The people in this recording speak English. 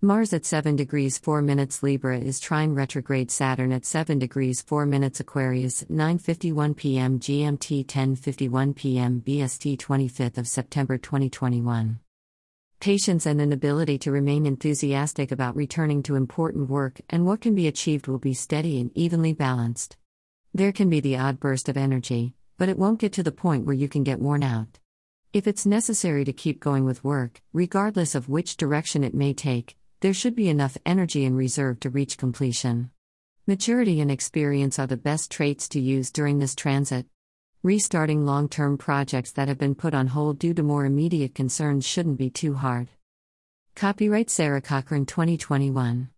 Mars at 7 degrees 4 minutes Libra is trine retrograde Saturn at 7 degrees 4 minutes Aquarius 9:51 p.m. GMT 10:51 p.m. BST 25th of September 2021. Patience and an ability to remain enthusiastic about returning to important work and what can be achieved will be steady and evenly balanced. There can be the odd burst of energy, but it won't get to the point where you can get worn out. If it's necessary to keep going with work, regardless of which direction it may take, there should be enough energy in reserve to reach completion. Maturity and experience are the best traits to use during this transit. Restarting long term projects that have been put on hold due to more immediate concerns shouldn't be too hard. Copyright Sarah Cochran 2021.